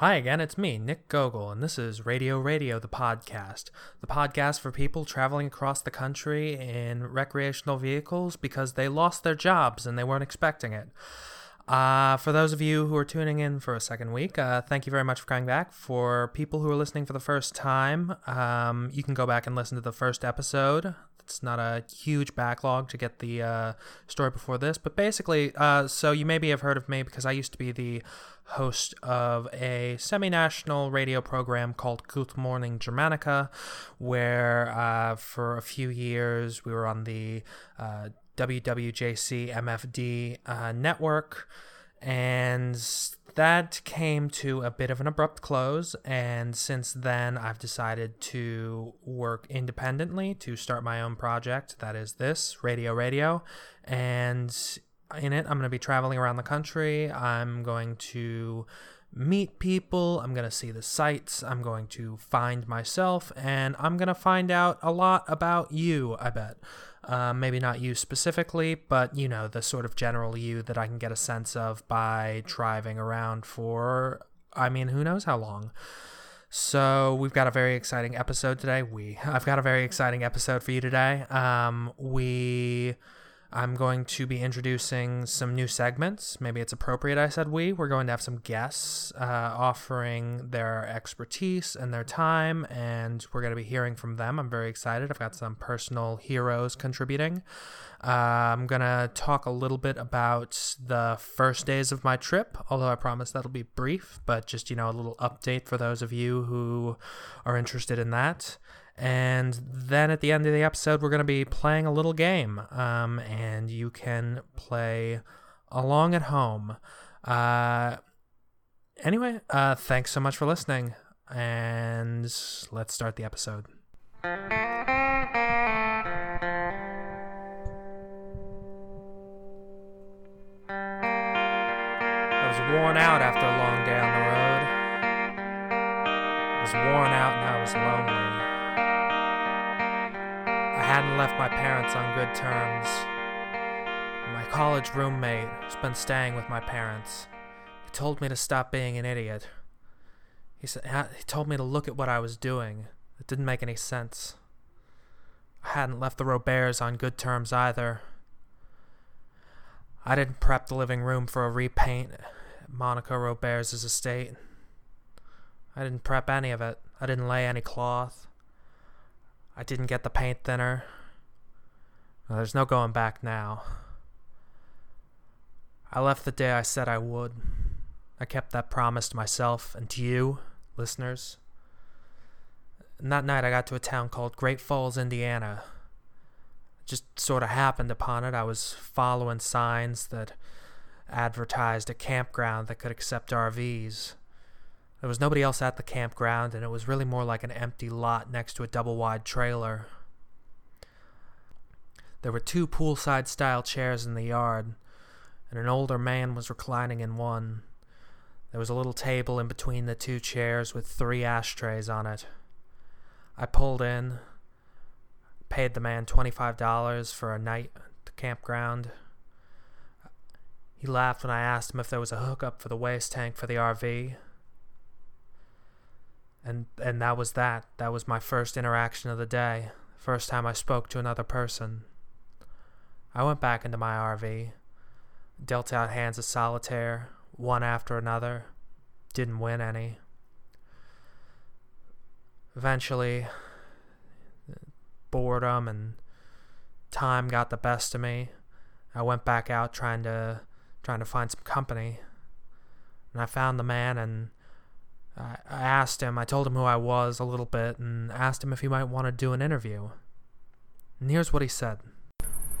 Hi again, it's me, Nick Gogol, and this is Radio Radio, the podcast. The podcast for people traveling across the country in recreational vehicles because they lost their jobs and they weren't expecting it. Uh, for those of you who are tuning in for a second week, uh, thank you very much for coming back. For people who are listening for the first time, um, you can go back and listen to the first episode. It's not a huge backlog to get the uh, story before this, but basically, uh, so you maybe have heard of me because I used to be the host of a semi national radio program called Good Morning Germanica, where uh, for a few years we were on the uh, WWJC MFD uh, network. And that came to a bit of an abrupt close. And since then, I've decided to work independently to start my own project. That is this Radio Radio. And in it, I'm going to be traveling around the country. I'm going to meet people. I'm going to see the sights. I'm going to find myself. And I'm going to find out a lot about you, I bet. Uh, maybe not you specifically, but you know, the sort of general you that I can get a sense of by driving around for, I mean, who knows how long. So we've got a very exciting episode today. We, I've got a very exciting episode for you today. Um, we I'm going to be introducing some new segments. Maybe it's appropriate I said we. We're going to have some guests uh, offering their expertise and their time, and we're going to be hearing from them. I'm very excited. I've got some personal heroes contributing. Uh, I'm going to talk a little bit about the first days of my trip, although I promise that'll be brief, but just, you know, a little update for those of you who are interested in that. And then at the end of the episode, we're going to be playing a little game. Um, and you can play along at home. Uh, anyway, uh, thanks so much for listening. And let's start the episode. I was worn out after a long day on the road. I was worn out and I was lonely hadn't left my parents on good terms. My college roommate has been staying with my parents. He told me to stop being an idiot. He said he told me to look at what I was doing. It didn't make any sense. I hadn't left the Roberts on good terms either. I didn't prep the living room for a repaint at Monica Roberts' estate. I didn't prep any of it. I didn't lay any cloth. I didn't get the paint thinner. Well, there's no going back now. I left the day I said I would. I kept that promise to myself and to you, listeners. And that night I got to a town called Great Falls, Indiana. Just sort of happened upon it. I was following signs that advertised a campground that could accept RVs. There was nobody else at the campground, and it was really more like an empty lot next to a double wide trailer. There were two poolside style chairs in the yard, and an older man was reclining in one. There was a little table in between the two chairs with three ashtrays on it. I pulled in, paid the man $25 for a night at the campground. He laughed when I asked him if there was a hookup for the waste tank for the RV and and that was that. That was my first interaction of the day. First time I spoke to another person. I went back into my RV, dealt out hands of solitaire, one after another, didn't win any. Eventually, boredom and time got the best of me. I went back out trying to trying to find some company. And I found the man and I, asked him, I told him who I was a little bit, and asked him if he might want to do an interview. And here's what he said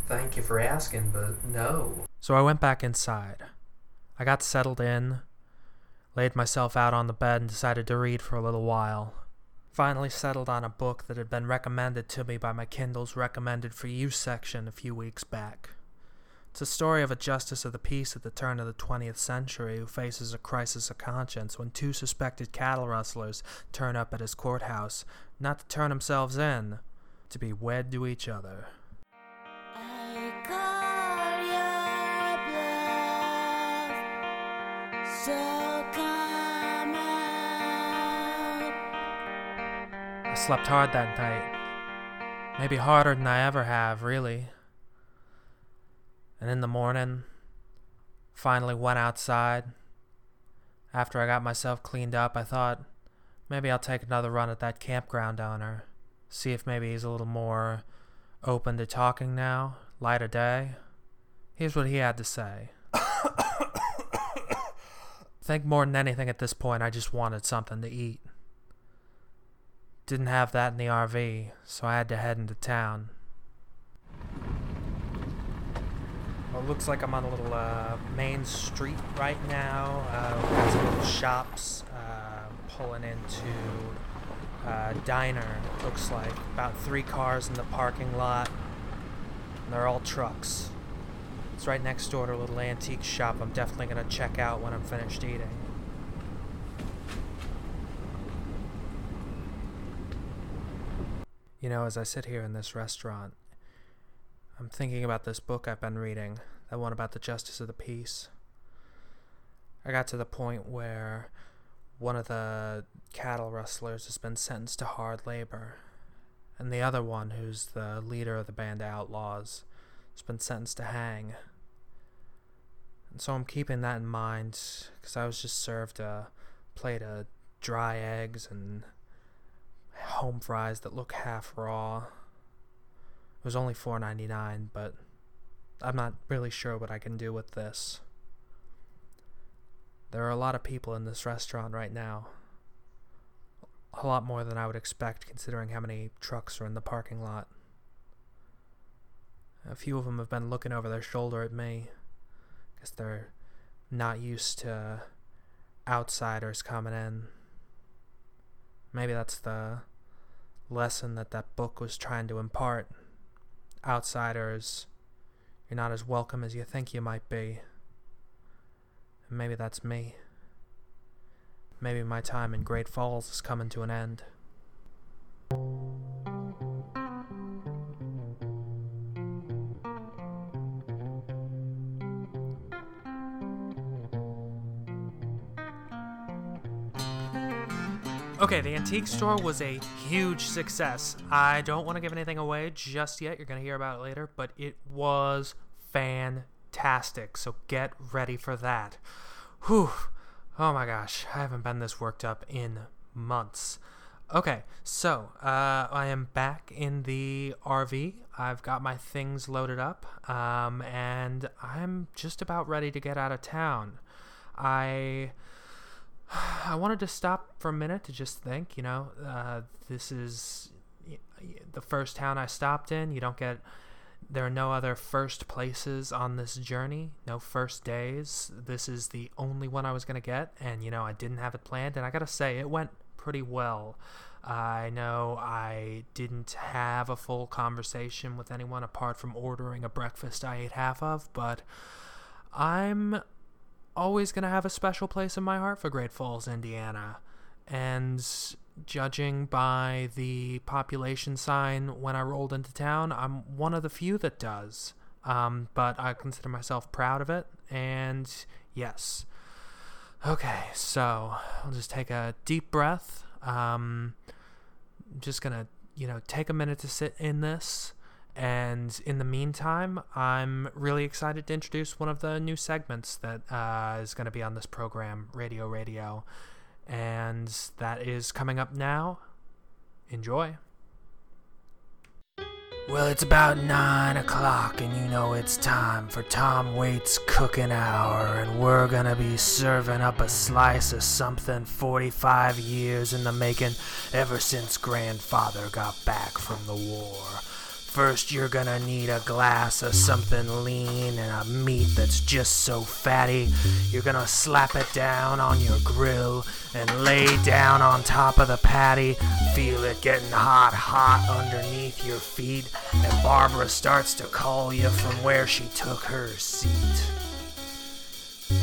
Thank you for asking, but no. So I went back inside. I got settled in, laid myself out on the bed, and decided to read for a little while. Finally settled on a book that had been recommended to me by my Kindle's recommended for you section a few weeks back. It's a story of a justice of the peace at the turn of the 20th century who faces a crisis of conscience when two suspected cattle rustlers turn up at his courthouse, not to turn themselves in, to be wed to each other. I slept hard that night. Maybe harder than I ever have, really. And in the morning, finally went outside. After I got myself cleaned up, I thought maybe I'll take another run at that campground owner. See if maybe he's a little more open to talking now, light of day. Here's what he had to say. think more than anything at this point, I just wanted something to eat. Didn't have that in the RV, so I had to head into town. Well, it looks like I'm on a little uh, main street right now. Uh, we've got some little shops uh, pulling into a diner. Looks like about three cars in the parking lot. And they're all trucks. It's right next door to a little antique shop I'm definitely to check out when I'm finished eating. You know, as I sit here in this restaurant, I'm thinking about this book I've been reading, that one about the justice of the peace. I got to the point where one of the cattle rustlers has been sentenced to hard labor, and the other one, who's the leader of the band of outlaws, has been sentenced to hang. And so I'm keeping that in mind because I was just served a plate of dry eggs and home fries that look half raw. It was only $4.99, but I'm not really sure what I can do with this. There are a lot of people in this restaurant right now. A lot more than I would expect considering how many trucks are in the parking lot. A few of them have been looking over their shoulder at me. Guess they're not used to outsiders coming in. Maybe that's the lesson that that book was trying to impart. Outsiders, you're not as welcome as you think you might be. And maybe that's me. Maybe my time in Great Falls is coming to an end. Okay, the antique store was a huge success. I don't want to give anything away just yet. You're going to hear about it later, but it was fantastic. So get ready for that. Whew. Oh my gosh, I haven't been this worked up in months. Okay, so uh, I am back in the RV. I've got my things loaded up, um, and I'm just about ready to get out of town. I I wanted to stop for a minute to just think. You know, uh, this is the first town I stopped in. You don't get. There are no other first places on this journey, no first days. This is the only one I was going to get, and you know, I didn't have it planned, and I got to say, it went pretty well. I know I didn't have a full conversation with anyone apart from ordering a breakfast I ate half of, but I'm always going to have a special place in my heart for Great Falls, Indiana. And judging by the population sign when I rolled into town, I'm one of the few that does. Um, but I consider myself proud of it. And yes. Okay, so I'll just take a deep breath. Um, just going to, you know, take a minute to sit in this. And in the meantime, I'm really excited to introduce one of the new segments that uh, is going to be on this program, Radio Radio. And that is coming up now. Enjoy. Well, it's about 9 o'clock, and you know it's time for Tom Waits' cooking hour, and we're gonna be serving up a slice of something 45 years in the making ever since grandfather got back from the war. First, you're gonna need a glass of something lean and a meat that's just so fatty. You're gonna slap it down on your grill and lay down on top of the patty. Feel it getting hot, hot underneath your feet. And Barbara starts to call you from where she took her seat.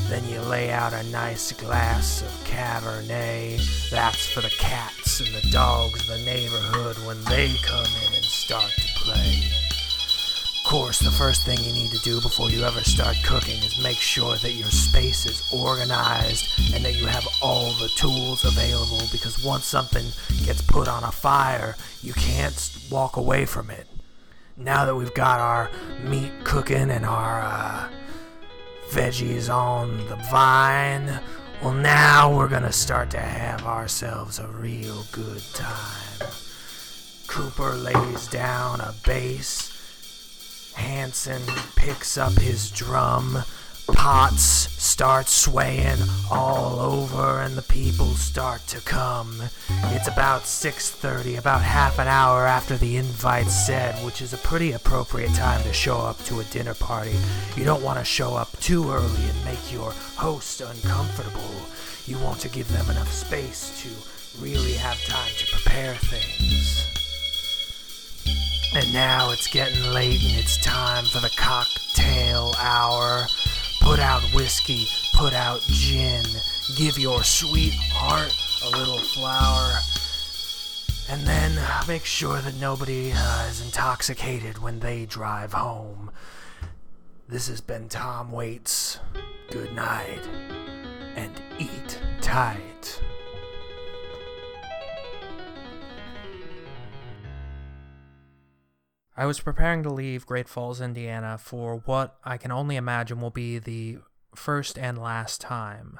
Then you lay out a nice glass of Cabernet. That's for the cats and the dogs of the neighborhood when they come in and start to play. course, the first thing you need to do before you ever start cooking is make sure that your space is organized and that you have all the tools available because once something gets put on a fire, you can't walk away from it. Now that we've got our meat cooking and our uh, veggies on the vine, well, now we're gonna start to have ourselves a real good time. Cooper lays down a bass. Hanson picks up his drum. Pots start swaying all over and the people start to come. It's about 6:30, about half an hour after the invite said, which is a pretty appropriate time to show up to a dinner party. You don't want to show up too early and make your host uncomfortable. You want to give them enough space to really have time to prepare things. And now it's getting late and it's time for the cocktail hour. Put out whiskey, put out gin. Give your sweetheart a little flour. And then make sure that nobody uh, is intoxicated when they drive home. This has been Tom Waits. Good night. And eat tight. I was preparing to leave Great Falls, Indiana for what I can only imagine will be the first and last time.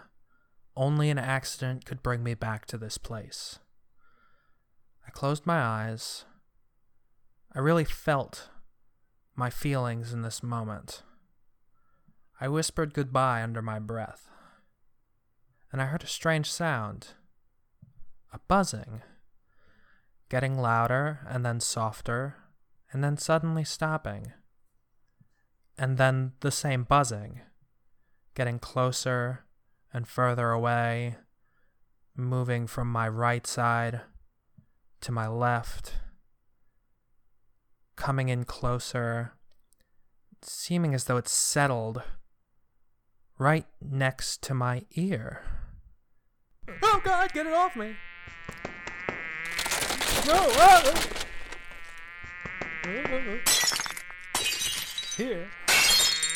Only an accident could bring me back to this place. I closed my eyes. I really felt my feelings in this moment. I whispered goodbye under my breath. And I heard a strange sound a buzzing, getting louder and then softer and then suddenly stopping. And then the same buzzing, getting closer and further away, moving from my right side to my left, coming in closer, seeming as though it's settled right next to my ear. Oh God, get it off me! No! Ah! Here.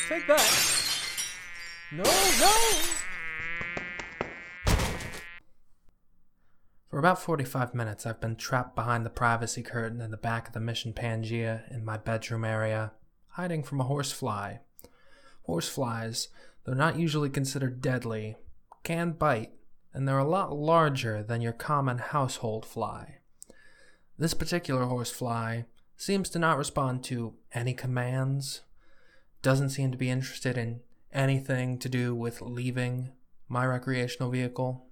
Take that. No, no! For about 45 minutes, I've been trapped behind the privacy curtain in the back of the Mission Pangea in my bedroom area, hiding from a horsefly. Horseflies, though not usually considered deadly, can bite, and they're a lot larger than your common household fly. This particular horsefly seems to not respond to any commands, doesn't seem to be interested in anything to do with leaving my recreational vehicle.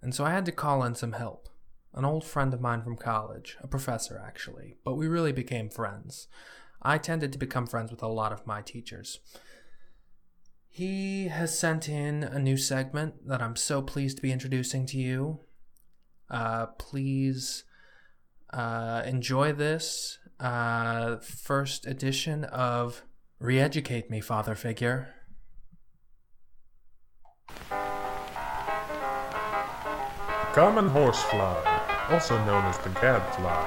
And so I had to call in some help. An old friend of mine from college, a professor actually, but we really became friends. I tended to become friends with a lot of my teachers. He has sent in a new segment that I'm so pleased to be introducing to you. Uh, please uh, enjoy this uh, first edition of Reeducate Me, Father Figure. Common horsefly, also known as the gadfly,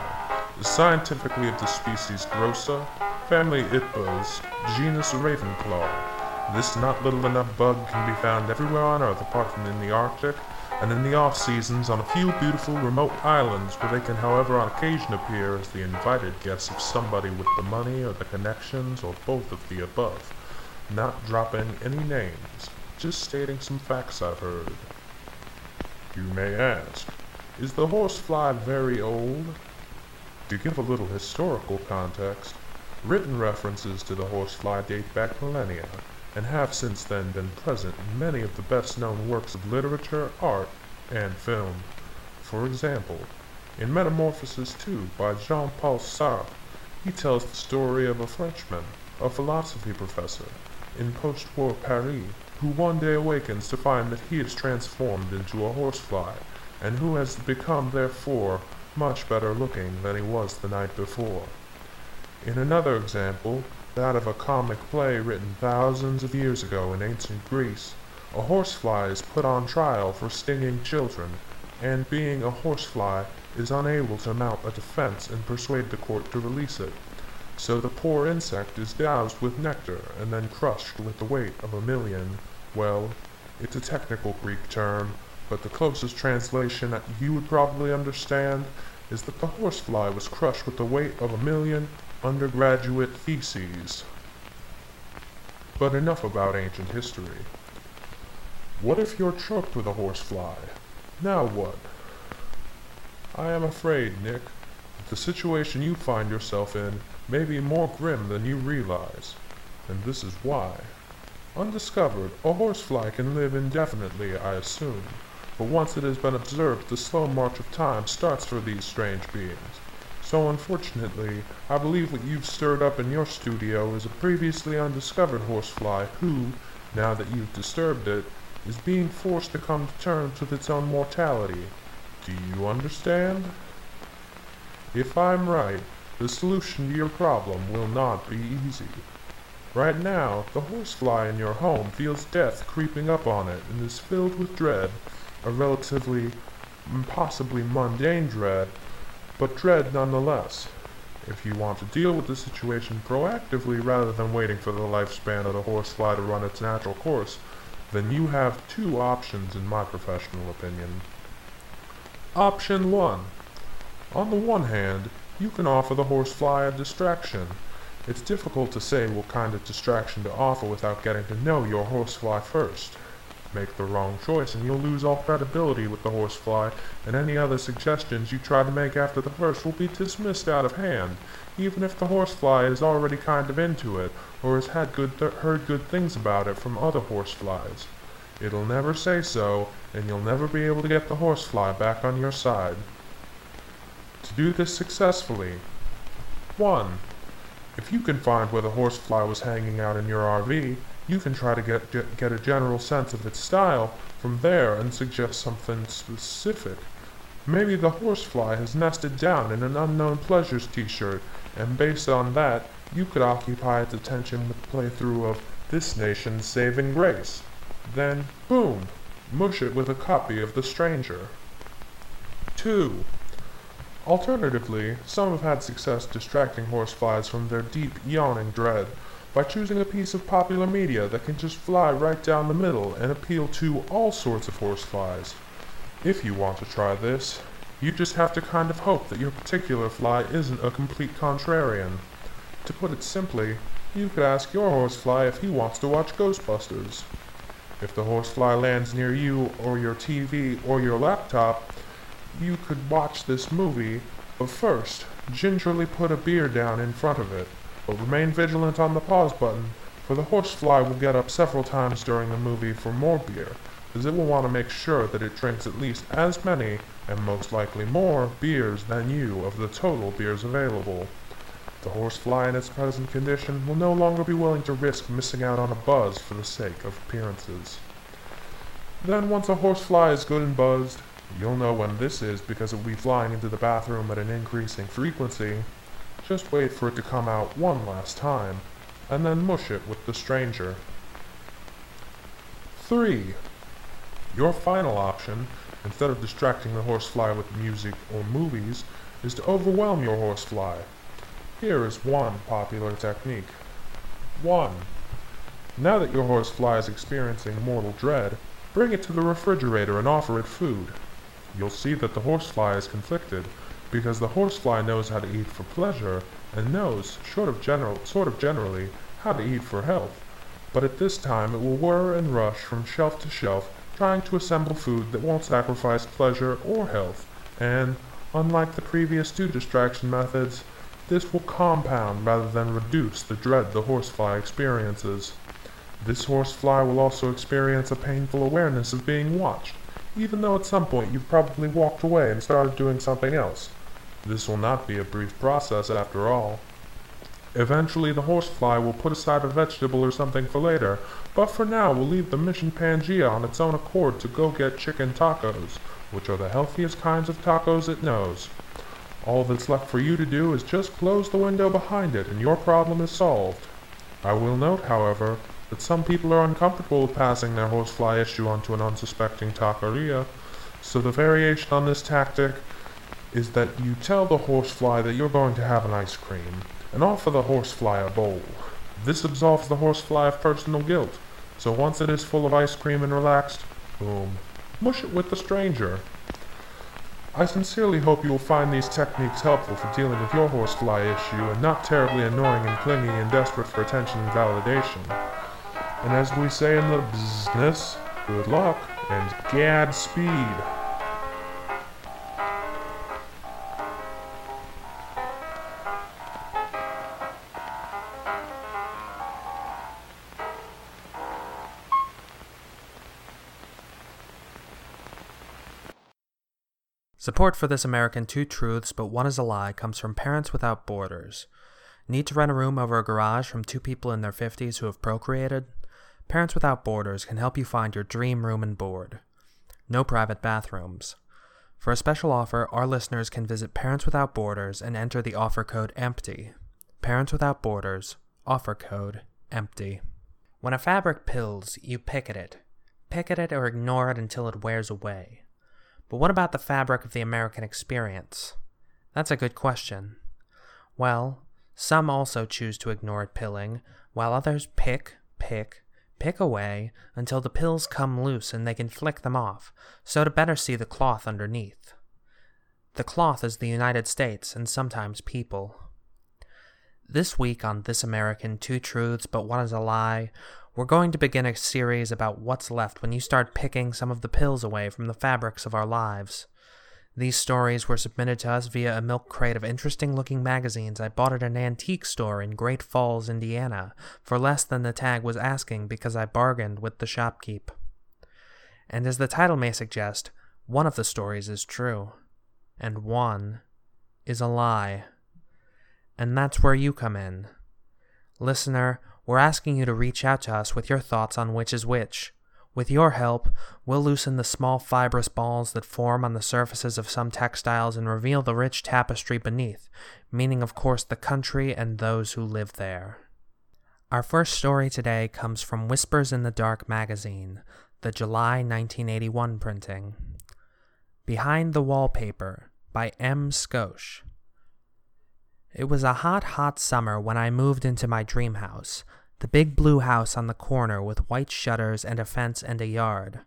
is scientifically of the species Grossa, family Itbos, genus Ravenclaw. This not little enough bug can be found everywhere on Earth apart from in the Arctic and in the off seasons on a few beautiful remote islands where they can however on occasion appear as the invited guests of somebody with the money or the connections or both of the above, not dropping any names, just stating some facts I've heard. You may ask, is the horsefly very old? To give a little historical context, written references to the horsefly date back millennia, and have since then been present in many of the best known works of literature, art, and film. For example, in Metamorphosis II by Jean Paul Sartre, he tells the story of a Frenchman, a philosophy professor, in post war Paris, who one day awakens to find that he is transformed into a horsefly, and who has become therefore much better looking than he was the night before. In another example, that of a comic play written thousands of years ago in ancient Greece, a horsefly is put on trial for stinging children, and being a horsefly is unable to mount a defense and persuade the court to release it. So the poor insect is doused with nectar and then crushed with the weight of a million. Well, it's a technical Greek term, but the closest translation that you would probably understand is that the horsefly was crushed with the weight of a million undergraduate theses. But enough about ancient history. What if you're choked with a horsefly? Now what? I am afraid, Nick, that the situation you find yourself in may be more grim than you realize, and this is why. Undiscovered, a horsefly can live indefinitely, I assume, but once it has been observed, the slow march of time starts for these strange beings. So unfortunately, I believe what you've stirred up in your studio is a previously undiscovered horsefly who, now that you've disturbed it, is being forced to come to terms with its own mortality. Do you understand? If I'm right, the solution to your problem will not be easy. Right now, the horsefly in your home feels death creeping up on it and is filled with dread, a relatively, possibly mundane dread, but dread nonetheless. If you want to deal with the situation proactively rather than waiting for the lifespan of the horsefly to run its natural course, then you have two options in my professional opinion. Option 1. On the one hand, you can offer the horsefly a distraction. It's difficult to say what kind of distraction to offer without getting to know your horsefly first. Make the wrong choice and you'll lose all credibility with the horsefly, and any other suggestions you try to make after the first will be dismissed out of hand, even if the horsefly is already kind of into it, or has had good heard good things about it from other horseflies. It'll never say so, and you'll never be able to get the horsefly back on your side. To do this successfully, 1. If you can find where the horsefly was hanging out in your RV, you can try to get, get, get a general sense of its style from there and suggest something specific. Maybe the horsefly has nested down in an unknown pleasures t-shirt, and based on that, you could occupy its attention with playthrough of This Nation's Saving Grace. Then, boom, mush it with a copy of The Stranger. 2. Alternatively, some have had success distracting horseflies from their deep, yawning dread by choosing a piece of popular media that can just fly right down the middle and appeal to all sorts of horseflies. If you want to try this, you just have to kind of hope that your particular fly isn't a complete contrarian. To put it simply, you could ask your horsefly if he wants to watch Ghostbusters. If the horsefly lands near you or your TV or your laptop, you could watch this movie, but first, gingerly put a beer down in front of it. But remain vigilant on the pause button, for the horsefly will get up several times during the movie for more beer, as it will want to make sure that it drinks at least as many, and most likely more, beers than you of the total beers available. The horsefly in its present condition will no longer be willing to risk missing out on a buzz for the sake of appearances. Then once a horsefly is good and buzzed, you'll know when this is because it will be flying into the bathroom at an increasing frequency, just wait for it to come out one last time, and then mush it with the stranger. 3. Your final option, instead of distracting the horsefly with music or movies, is to overwhelm your horsefly. Here is one popular technique. 1. Now that your horsefly is experiencing mortal dread, bring it to the refrigerator and offer it food. You'll see that the horsefly is conflicted, because the horsefly knows how to eat for pleasure and knows, short of general, sort of generally, how to eat for health. But at this time it will whir and rush from shelf to shelf, trying to assemble food that won't sacrifice pleasure or health, and, unlike the previous two distraction methods, this will compound rather than reduce the dread the horsefly experiences. This horsefly will also experience a painful awareness of being watched, even though at some point you've probably walked away and started doing something else. This will not be a brief process after all. Eventually the horsefly will put aside a vegetable or something for later, but for now we'll leave the mission Pangea on its own accord to go get chicken tacos, which are the healthiest kinds of tacos it knows. All that's left for you to do is just close the window behind it and your problem is solved. I will note, however, that some people are uncomfortable with passing their horsefly issue onto an unsuspecting taqueria, so the variation on this tactic is that you tell the horsefly that you're going to have an ice cream, and offer the horsefly a bowl. This absolves the horsefly of personal guilt, so once it is full of ice cream and relaxed, boom, mush it with the stranger. I sincerely hope you will find these techniques helpful for dealing with your horsefly issue and not terribly annoying and clingy and desperate for attention and validation. And as we say in the business, good luck and Godspeed. Support for this American Two Truths But One is a Lie comes from Parents Without Borders. Need to rent a room over a garage from two people in their 50s who have procreated? Parents Without Borders can help you find your dream room and board. No private bathrooms. For a special offer, our listeners can visit Parents Without Borders and enter the offer code EMPTY. Parents Without Borders, offer code EMPTY. When a fabric pills, you pick at it. Pick at it or ignore it until it wears away. But what about the fabric of the American experience? That's a good question. Well, some also choose to ignore it pilling, while others pick, pick, pick away until the pills come loose and they can flick them off, so to better see the cloth underneath. The cloth is the United States and sometimes people. This week on This American Two Truths But One is a Lie, we're going to begin a series about what's left when you start picking some of the pills away from the fabrics of our lives. These stories were submitted to us via a milk crate of interesting looking magazines I bought at an antique store in Great Falls, Indiana, for less than the tag was asking because I bargained with the shopkeep. And as the title may suggest, one of the stories is true, and one is a lie. And that's where you come in. Listener, we're asking you to reach out to us with your thoughts on which is which. With your help, we'll loosen the small fibrous balls that form on the surfaces of some textiles and reveal the rich tapestry beneath, meaning, of course, the country and those who live there. Our first story today comes from Whispers in the Dark magazine, the July 1981 printing. Behind the Wallpaper by M. Skosh. It was a hot, hot summer when I moved into my dream house, the big blue house on the corner with white shutters and a fence and a yard.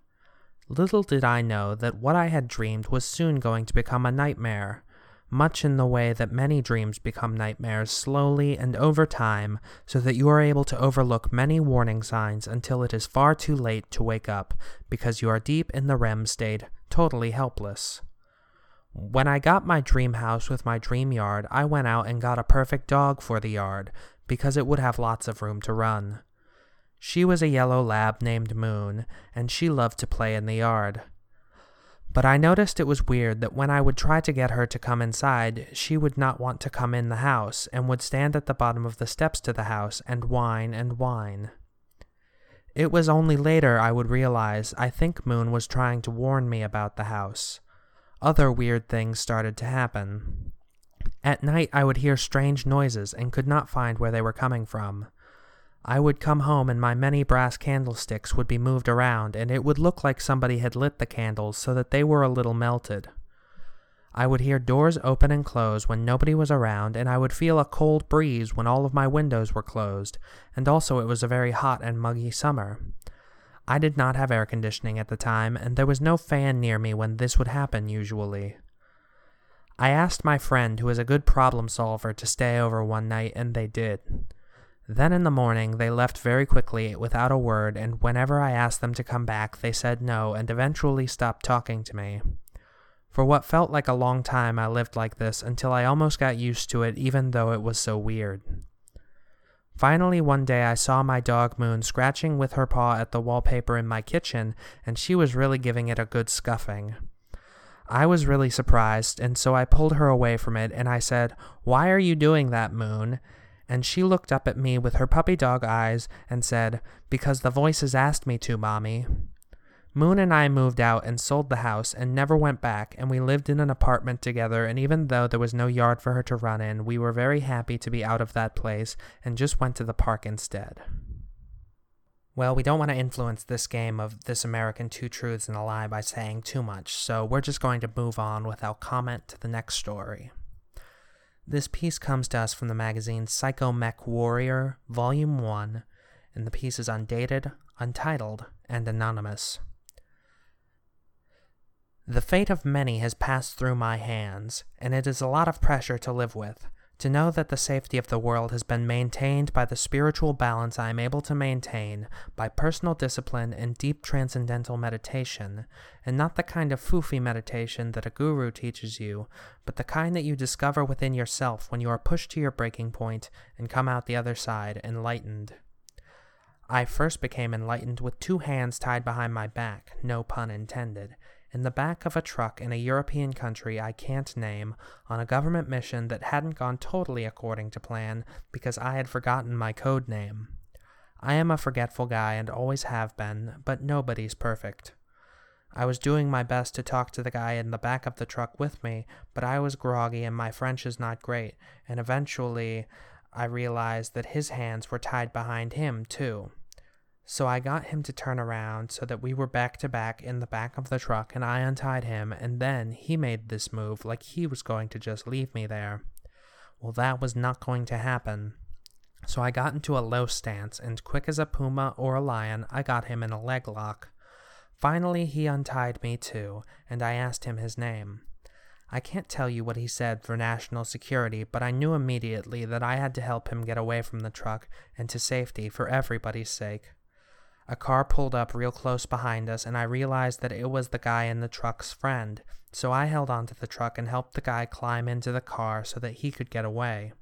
Little did I know that what I had dreamed was soon going to become a nightmare, much in the way that many dreams become nightmares slowly and over time, so that you are able to overlook many warning signs until it is far too late to wake up because you are deep in the REM state, totally helpless. When I got my dream house with my dream yard, I went out and got a perfect dog for the yard, because it would have lots of room to run. She was a yellow lab named Moon, and she loved to play in the yard. But I noticed it was weird that when I would try to get her to come inside, she would not want to come in the house, and would stand at the bottom of the steps to the house and whine and whine. It was only later I would realize I think Moon was trying to warn me about the house other weird things started to happen. At night, I would hear strange noises and could not find where they were coming from. I would come home and my many brass candlesticks would be moved around, and it would look like somebody had lit the candles so that they were a little melted. I would hear doors open and close when nobody was around, and I would feel a cold breeze when all of my windows were closed, and also it was a very hot and muggy summer. I did not have air conditioning at the time, and there was no fan near me when this would happen usually. I asked my friend, who is a good problem solver, to stay over one night, and they did. Then in the morning, they left very quickly without a word, and whenever I asked them to come back, they said no and eventually stopped talking to me. For what felt like a long time, I lived like this until I almost got used to it, even though it was so weird. Finally, one day I saw my dog Moon scratching with her paw at the wallpaper in my kitchen, and she was really giving it a good scuffing. I was really surprised, and so I pulled her away from it, and I said, Why are you doing that, Moon? And she looked up at me with her puppy dog eyes and said, Because the voices asked me to, Mommy. Moon and I moved out and sold the house and never went back, and we lived in an apartment together. And even though there was no yard for her to run in, we were very happy to be out of that place and just went to the park instead. Well, we don't want to influence this game of This American Two Truths and a Lie by saying too much, so we're just going to move on without comment to the next story. This piece comes to us from the magazine Psycho Mech Warrior, Volume 1, and the piece is undated, untitled, and anonymous. The fate of many has passed through my hands, and it is a lot of pressure to live with. To know that the safety of the world has been maintained by the spiritual balance I am able to maintain by personal discipline and deep transcendental meditation, and not the kind of foofy meditation that a guru teaches you, but the kind that you discover within yourself when you are pushed to your breaking point and come out the other side enlightened. I first became enlightened with two hands tied behind my back, no pun intended, in the back of a truck in a European country I can't name on a government mission that hadn't gone totally according to plan because I had forgotten my code name. I am a forgetful guy and always have been, but nobody's perfect. I was doing my best to talk to the guy in the back of the truck with me, but I was groggy and my French is not great, and eventually I realized that his hands were tied behind him, too. So I got him to turn around so that we were back to back in the back of the truck and I untied him and then he made this move like he was going to just leave me there. Well, that was not going to happen. So I got into a low stance and quick as a puma or a lion, I got him in a leg lock. Finally, he untied me too, and I asked him his name. I can't tell you what he said for national security, but I knew immediately that I had to help him get away from the truck and to safety for everybody's sake. A car pulled up real close behind us, and I realized that it was the guy in the truck's friend, so I held onto the truck and helped the guy climb into the car so that he could get away.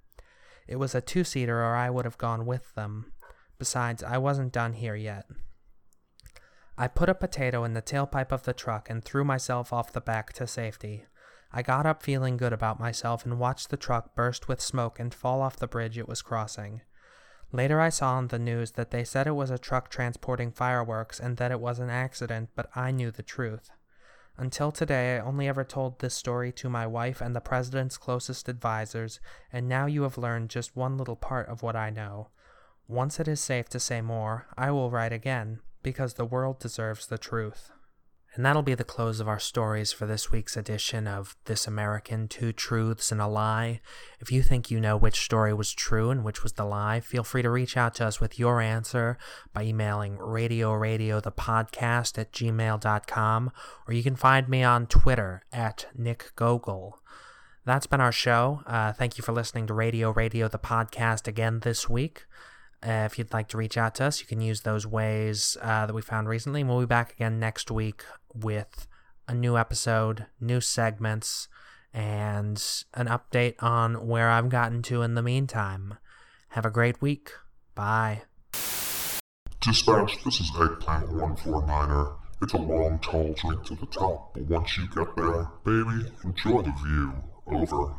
It was a two seater, or I would have gone with them. Besides, I wasn't done here yet. I put a potato in the tailpipe of the truck and threw myself off the back to safety. I got up feeling good about myself and watched the truck burst with smoke and fall off the bridge it was crossing. Later, I saw on the news that they said it was a truck transporting fireworks and that it was an accident, but I knew the truth. Until today, I only ever told this story to my wife and the president's closest advisors, and now you have learned just one little part of what I know. Once it is safe to say more, I will write again, because the world deserves the truth. And that'll be the close of our stories for this week's edition of This American Two Truths and a Lie. If you think you know which story was true and which was the lie, feel free to reach out to us with your answer by emailing Radio Radio the podcast at gmail.com, or you can find me on Twitter at Nick Gogol. That's been our show. Uh, thank you for listening to Radio Radio the podcast again this week. Uh, if you'd like to reach out to us, you can use those ways uh, that we found recently. We'll be back again next week with a new episode, new segments, and an update on where I've gotten to in the meantime. Have a great week. Bye. Dispatch, this is Eggplant 149er. It's a long, tall drink to the top, but once you get there, baby, enjoy the view. Over.